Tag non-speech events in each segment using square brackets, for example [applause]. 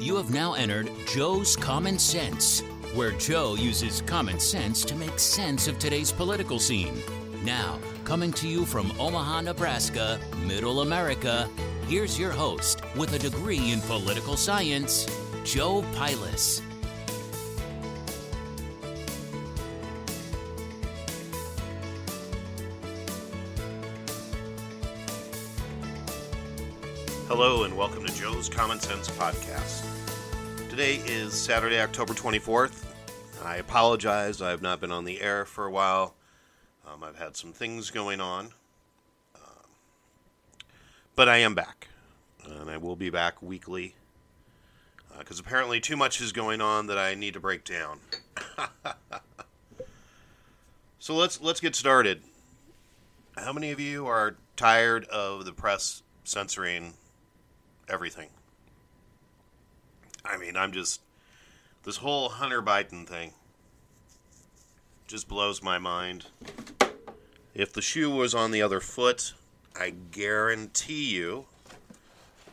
You have now entered Joe's Common Sense, where Joe uses common sense to make sense of today's political scene. Now, coming to you from Omaha, Nebraska, Middle America, here's your host with a degree in political science, Joe Pilas. Hello, and welcome to Joe's Common Sense Podcast. Today is Saturday, October 24th. I apologize, I have not been on the air for a while. Um, I've had some things going on. Um, but I am back, and I will be back weekly. Because uh, apparently, too much is going on that I need to break down. [laughs] so let's let's get started. How many of you are tired of the press censoring everything. I mean, I'm just. This whole Hunter Biden thing just blows my mind. If the shoe was on the other foot, I guarantee you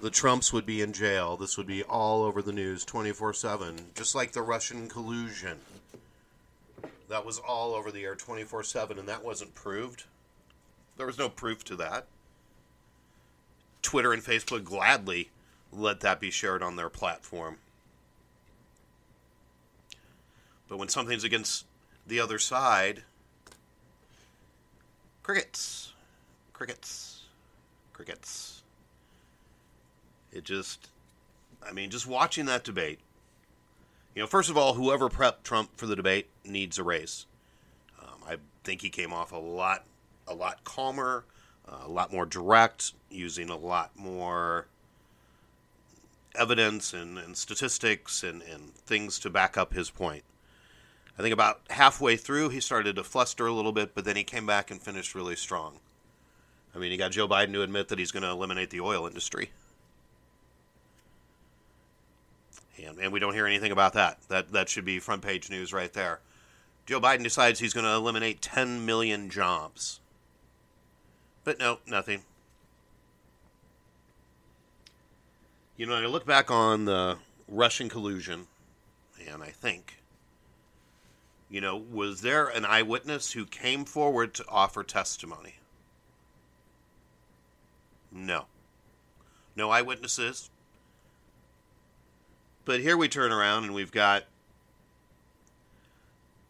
the Trumps would be in jail. This would be all over the news 24 7, just like the Russian collusion. That was all over the air 24 7, and that wasn't proved. There was no proof to that. Twitter and Facebook gladly let that be shared on their platform. But when something's against the other side, crickets, crickets, crickets. It just, I mean, just watching that debate. You know, first of all, whoever prepped Trump for the debate needs a raise. Um, I think he came off a lot, a lot calmer, a lot more direct, using a lot more evidence and, and statistics and, and things to back up his point. I think about halfway through, he started to fluster a little bit, but then he came back and finished really strong. I mean, he got Joe Biden to admit that he's going to eliminate the oil industry. And, and we don't hear anything about that. That that should be front page news right there. Joe Biden decides he's going to eliminate 10 million jobs. But no, nothing. You know, I look back on the Russian collusion, and I think, you know, was there an eyewitness who came forward to offer testimony? No. No eyewitnesses. But here we turn around and we've got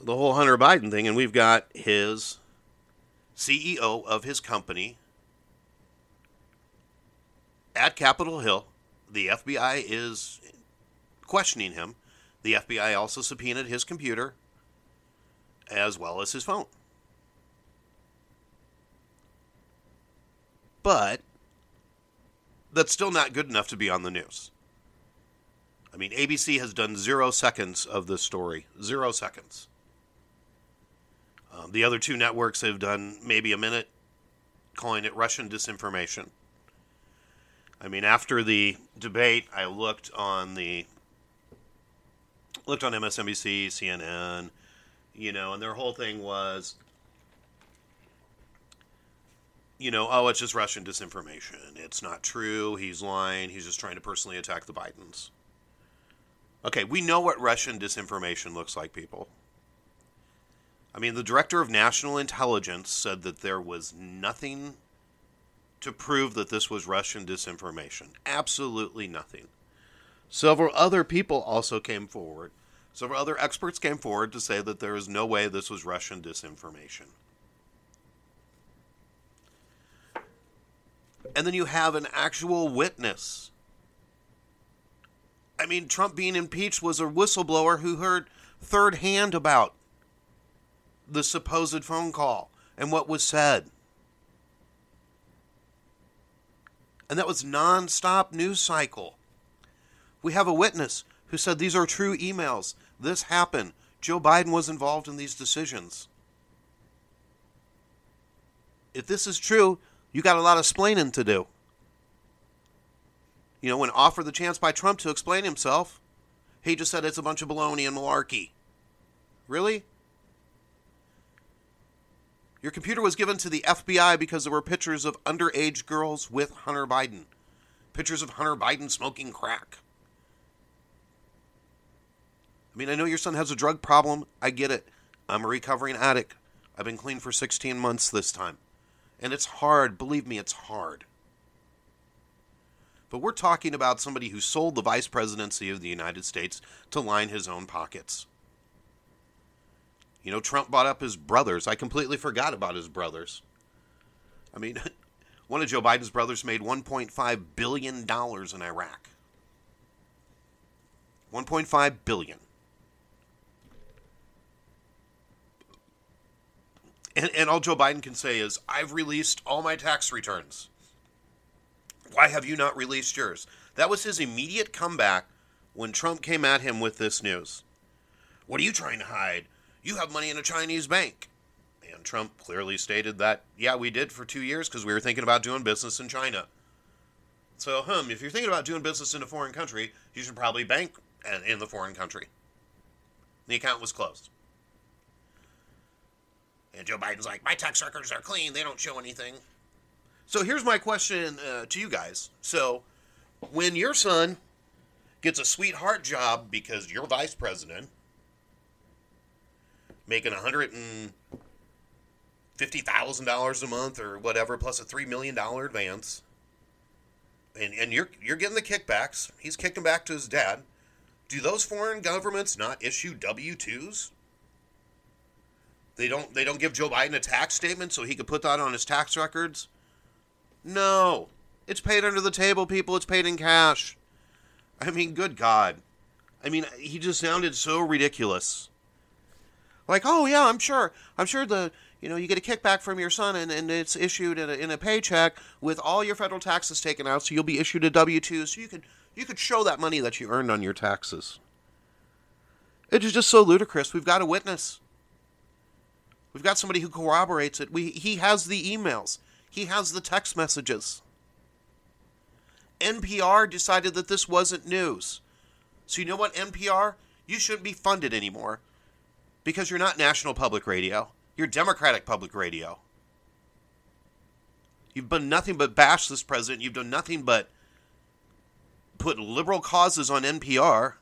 the whole Hunter Biden thing, and we've got his CEO of his company at Capitol Hill. The FBI is questioning him. The FBI also subpoenaed his computer as well as his phone. But that's still not good enough to be on the news. I mean, ABC has done zero seconds of this story. Zero seconds. Um, the other two networks have done maybe a minute, calling it Russian disinformation. I mean, after the debate, I looked on the looked on MSNBC, CNN, you know, and their whole thing was, you know, oh, it's just Russian disinformation. It's not true. He's lying. He's just trying to personally attack the Bidens. Okay, we know what Russian disinformation looks like, people. I mean, the director of national intelligence said that there was nothing to prove that this was Russian disinformation. Absolutely nothing. Several other people also came forward. Several other experts came forward to say that there is no way this was Russian disinformation. And then you have an actual witness. I mean, Trump being impeached was a whistleblower who heard third hand about the supposed phone call and what was said. And that was nonstop news cycle. We have a witness who said these are true emails. This happened. Joe Biden was involved in these decisions. If this is true, you got a lot of splaining to do. You know, when offered the chance by Trump to explain himself, he just said it's a bunch of baloney and malarkey. Really? Your computer was given to the FBI because there were pictures of underage girls with Hunter Biden. pictures of Hunter Biden smoking crack. I mean, I know your son has a drug problem. I get it. I'm a recovering addict. I've been clean for 16 months this time. And it's hard. Believe me, it's hard. But we're talking about somebody who sold the vice presidency of the United States to line his own pockets. You know, Trump bought up his brothers. I completely forgot about his brothers. I mean, [laughs] one of Joe Biden's brothers made $1.5 billion in Iraq. 1.5 billion. And, and all Joe Biden can say is, I've released all my tax returns. Why have you not released yours? That was his immediate comeback when Trump came at him with this news. What are you trying to hide? You have money in a Chinese bank. And Trump clearly stated that, yeah, we did for two years because we were thinking about doing business in China. So, hum, if you're thinking about doing business in a foreign country, you should probably bank in the foreign country. The account was closed. And Joe Biden's like, my tax records are clean. They don't show anything. So here's my question uh, to you guys. So when your son gets a sweetheart job because you're vice president, making $150,000 a month or whatever, plus a $3 million advance, and, and you're, you're getting the kickbacks, he's kicking back to his dad. Do those foreign governments not issue W 2s? They don't they don't give Joe Biden a tax statement so he could put that on his tax records? No. It's paid under the table, people. It's paid in cash. I mean, good God. I mean, he just sounded so ridiculous. Like, oh yeah, I'm sure. I'm sure the you know you get a kickback from your son and, and it's issued in a, in a paycheck with all your federal taxes taken out, so you'll be issued a W two, so you could you could show that money that you earned on your taxes. It is just so ludicrous. We've got a witness. We've got somebody who corroborates it. We, he has the emails, he has the text messages. NPR decided that this wasn't news. So, you know what, NPR? You shouldn't be funded anymore because you're not National Public Radio. You're Democratic Public Radio. You've done nothing but bash this president. You've done nothing but put liberal causes on NPR.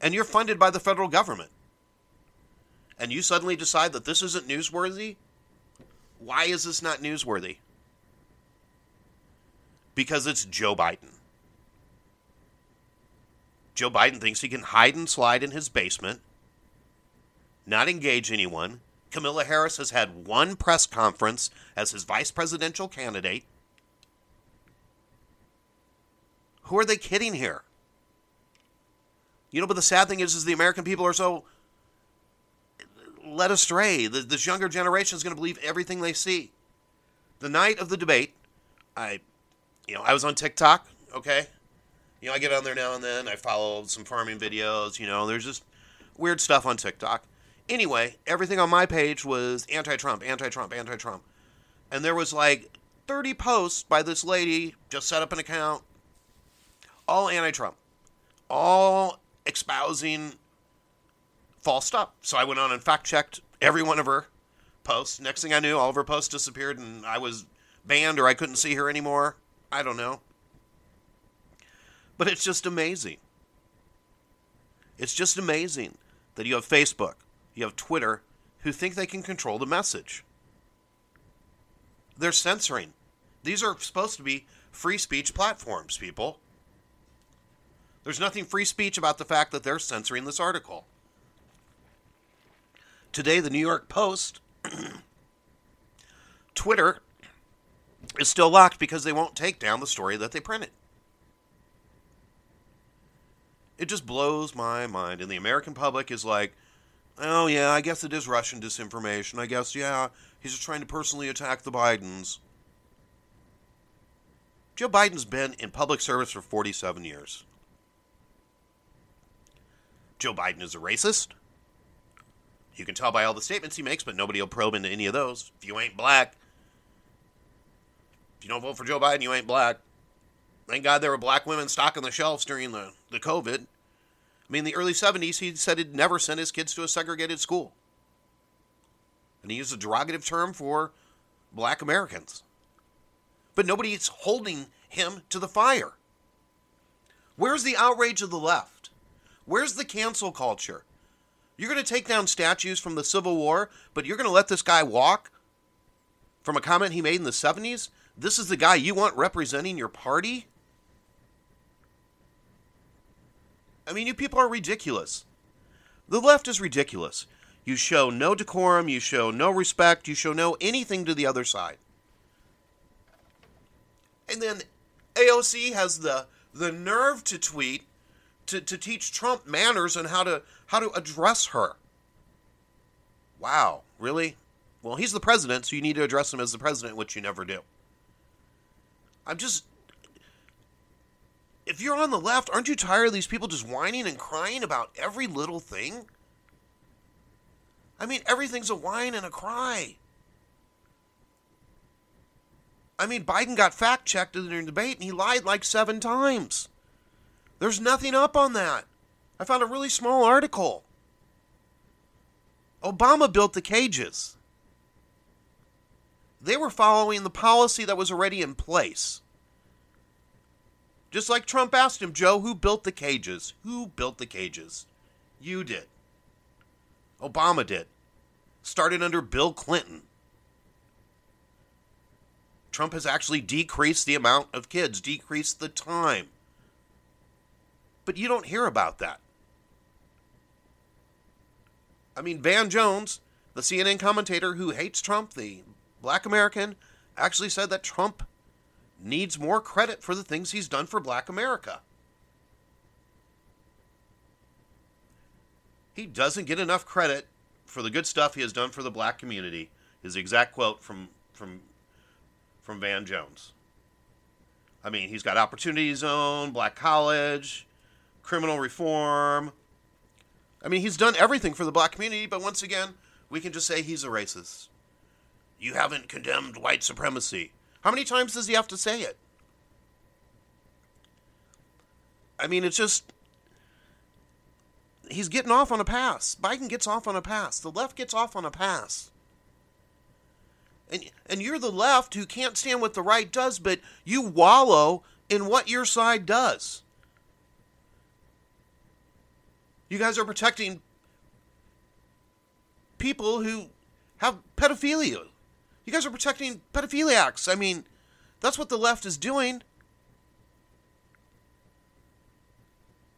And you're funded by the federal government and you suddenly decide that this isn't newsworthy, why is this not newsworthy? Because it's Joe Biden. Joe Biden thinks he can hide and slide in his basement, not engage anyone. Kamala Harris has had one press conference as his vice presidential candidate. Who are they kidding here? You know, but the sad thing is, is the American people are so led astray. This younger generation is going to believe everything they see. The night of the debate, I, you know, I was on TikTok. Okay, you know, I get on there now and then. I follow some farming videos. You know, there's just weird stuff on TikTok. Anyway, everything on my page was anti-Trump, anti-Trump, anti-Trump, and there was like 30 posts by this lady just set up an account, all anti-Trump, all espousing false stuff. So I went on and fact checked every one of her posts. Next thing I knew, all of her posts disappeared and I was banned or I couldn't see her anymore. I don't know. But it's just amazing. It's just amazing that you have Facebook, you have Twitter, who think they can control the message. They're censoring. These are supposed to be free speech platforms, people. There's nothing free speech about the fact that they're censoring this article. Today, the New York Post, [clears throat] Twitter is still locked because they won't take down the story that they printed. It just blows my mind. And the American public is like, oh, yeah, I guess it is Russian disinformation. I guess, yeah, he's just trying to personally attack the Bidens. Joe Biden's been in public service for 47 years. Joe Biden is a racist. You can tell by all the statements he makes, but nobody will probe into any of those. If you ain't black, if you don't vote for Joe Biden, you ain't black. Thank God there were black women stocking the shelves during the, the COVID. I mean, in the early 70s, he said he'd never send his kids to a segregated school. And he used a derogative term for black Americans. But nobody's holding him to the fire. Where's the outrage of the left? Where's the cancel culture? You're going to take down statues from the Civil War, but you're going to let this guy walk from a comment he made in the 70s? This is the guy you want representing your party? I mean, you people are ridiculous. The left is ridiculous. You show no decorum, you show no respect, you show no anything to the other side. And then AOC has the the nerve to tweet to, to teach Trump manners and how to how to address her. Wow, really? Well, he's the president, so you need to address him as the president, which you never do. I'm just if you're on the left, aren't you tired of these people just whining and crying about every little thing? I mean, everything's a whine and a cry. I mean, Biden got fact checked in the debate and he lied like seven times. There's nothing up on that. I found a really small article. Obama built the cages. They were following the policy that was already in place. Just like Trump asked him, Joe, who built the cages? Who built the cages? You did. Obama did. Started under Bill Clinton. Trump has actually decreased the amount of kids, decreased the time. But you don't hear about that. I mean, Van Jones, the CNN commentator who hates Trump, the black American, actually said that Trump needs more credit for the things he's done for black America. He doesn't get enough credit for the good stuff he has done for the black community. His exact quote from from from Van Jones. I mean, he's got Opportunity Zone, Black College, criminal reform. I mean, he's done everything for the black community, but once again, we can just say he's a racist. You haven't condemned white supremacy. How many times does he have to say it? I mean, it's just he's getting off on a pass. Biden gets off on a pass. The left gets off on a pass. And and you're the left who can't stand what the right does, but you wallow in what your side does. You guys are protecting people who have pedophilia. You guys are protecting pedophiliacs. I mean, that's what the left is doing.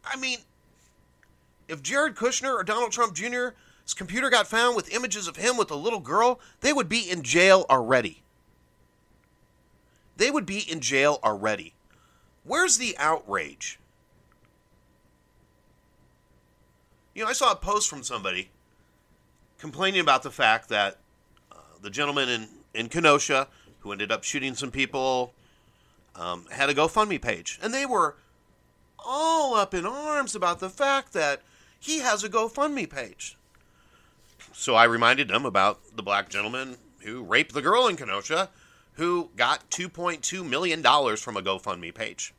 I mean, if Jared Kushner or Donald Trump Jr.'s computer got found with images of him with a little girl, they would be in jail already. They would be in jail already. Where's the outrage? You know, I saw a post from somebody complaining about the fact that uh, the gentleman in, in Kenosha who ended up shooting some people um, had a GoFundMe page. And they were all up in arms about the fact that he has a GoFundMe page. So I reminded them about the black gentleman who raped the girl in Kenosha who got $2.2 million from a GoFundMe page.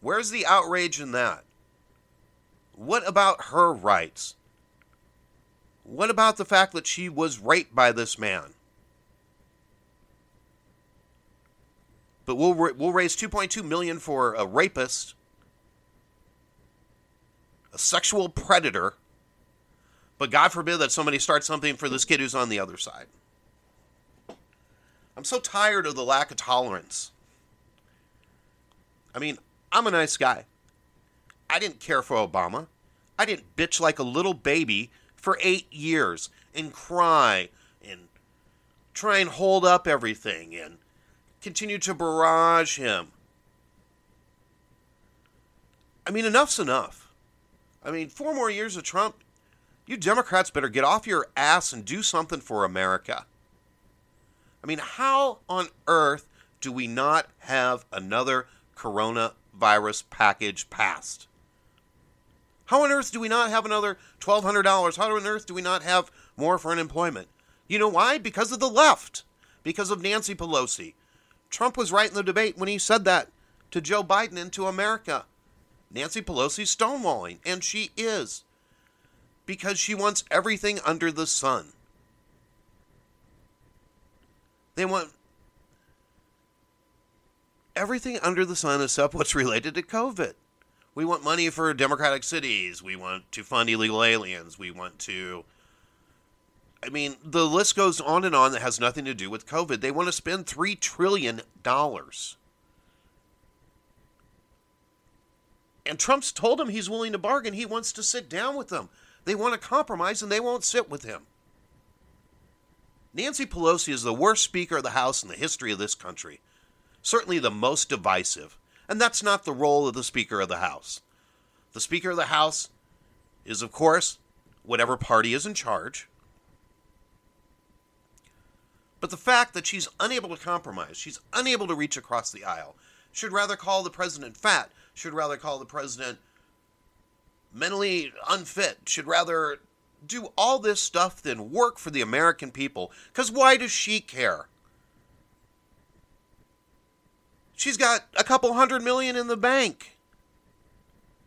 Where's the outrage in that? What about her rights? What about the fact that she was raped by this man? But we'll we'll raise 2.2 million for a rapist a sexual predator, but God forbid that somebody starts something for this kid who's on the other side. I'm so tired of the lack of tolerance. I mean, I'm a nice guy. I didn't care for Obama. I didn't bitch like a little baby for eight years and cry and try and hold up everything and continue to barrage him. I mean, enough's enough. I mean, four more years of Trump, you Democrats better get off your ass and do something for America. I mean, how on earth do we not have another coronavirus package passed? How on earth do we not have another $1,200? How on earth do we not have more for unemployment? You know why? Because of the left, because of Nancy Pelosi. Trump was right in the debate when he said that to Joe Biden and to America. Nancy Pelosi's stonewalling, and she is. Because she wants everything under the sun. They want everything under the sun except what's related to COVID. We want money for democratic cities. We want to fund illegal aliens. We want to. I mean, the list goes on and on that has nothing to do with COVID. They want to spend $3 trillion. And Trump's told him he's willing to bargain. He wants to sit down with them. They want to compromise and they won't sit with him. Nancy Pelosi is the worst Speaker of the House in the history of this country. Certainly the most divisive. And that's not the role of the Speaker of the House. The Speaker of the House is, of course, whatever party is in charge. But the fact that she's unable to compromise, she's unable to reach across the aisle, should rather call the president fat, should rather call the president mentally unfit, should rather do all this stuff than work for the American people. Because why does she care? She's got a couple hundred million in the bank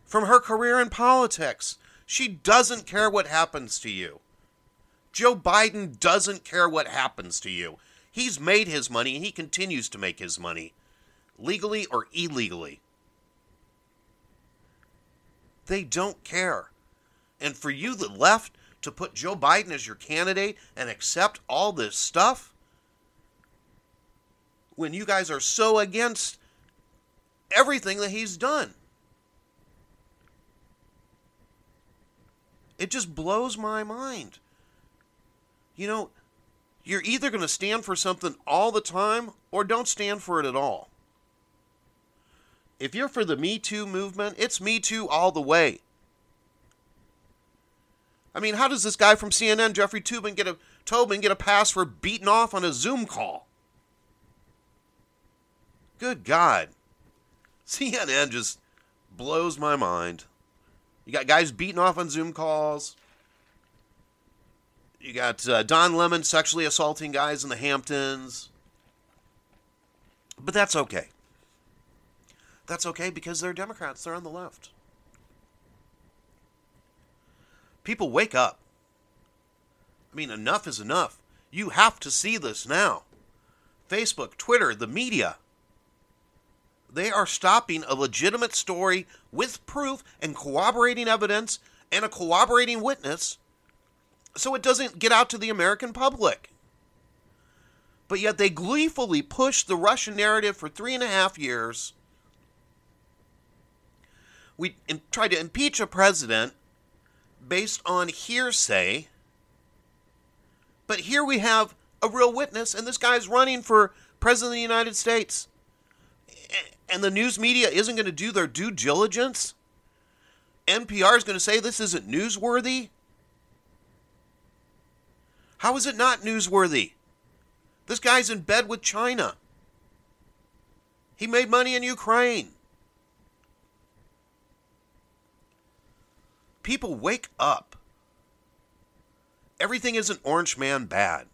from her career in politics. She doesn't care what happens to you. Joe Biden doesn't care what happens to you. He's made his money and he continues to make his money, legally or illegally. They don't care. And for you, the left, to put Joe Biden as your candidate and accept all this stuff, when you guys are so against everything that he's done. It just blows my mind. You know, you're either going to stand for something all the time or don't stand for it at all. If you're for the Me Too movement, it's Me Too all the way. I mean, how does this guy from CNN, Jeffrey Toobin, get a Tobin get a pass for beating off on a Zoom call? Good God. CNN just blows my mind. You got guys beating off on Zoom calls. You got uh, Don Lemon sexually assaulting guys in the Hamptons. But that's okay. That's okay because they're Democrats. They're on the left. People wake up. I mean, enough is enough. You have to see this now. Facebook, Twitter, the media. They are stopping a legitimate story with proof and corroborating evidence and a corroborating witness so it doesn't get out to the American public. But yet they gleefully push the Russian narrative for three and a half years. We tried to impeach a president based on hearsay. But here we have a real witness, and this guy's running for president of the United States. And the news media isn't going to do their due diligence. NPR is going to say this isn't newsworthy. How is it not newsworthy? This guy's in bed with China. He made money in Ukraine. People wake up. Everything isn't Orange Man bad.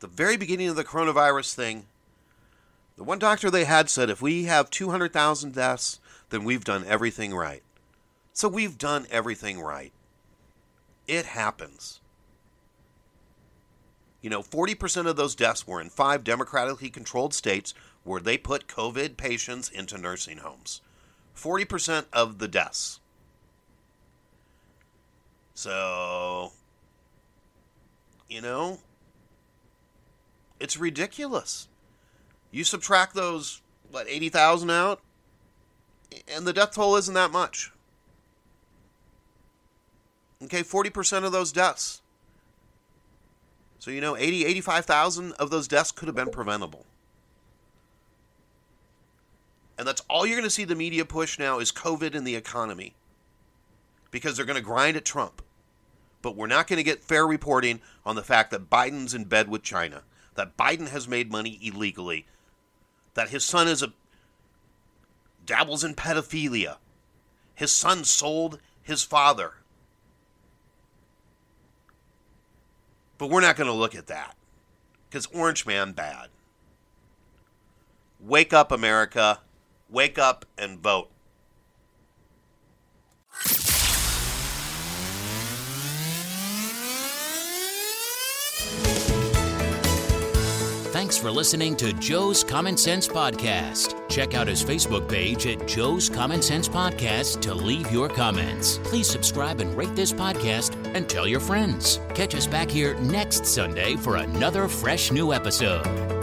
The very beginning of the coronavirus thing, the one doctor they had said if we have 200,000 deaths, then we've done everything right. So we've done everything right. It happens. You know, 40% of those deaths were in five democratically controlled states where they put COVID patients into nursing homes. 40% of the deaths. So, you know, it's ridiculous. You subtract those, what, 80,000 out, and the death toll isn't that much. Okay, 40% of those deaths. So, you know, 80, 85,000 of those deaths could have been preventable. And that's all you're going to see the media push now is COVID and the economy. Because they're going to grind at Trump. But we're not going to get fair reporting on the fact that Biden's in bed with China, that Biden has made money illegally, that his son is a dabbles in pedophilia. His son sold his father. But we're not going to look at that because Orange Man bad. Wake up, America. Wake up and vote. Thanks for listening to Joe's Common Sense Podcast. Check out his Facebook page at Joe's Common Sense Podcast to leave your comments. Please subscribe and rate this podcast and tell your friends. Catch us back here next Sunday for another fresh new episode.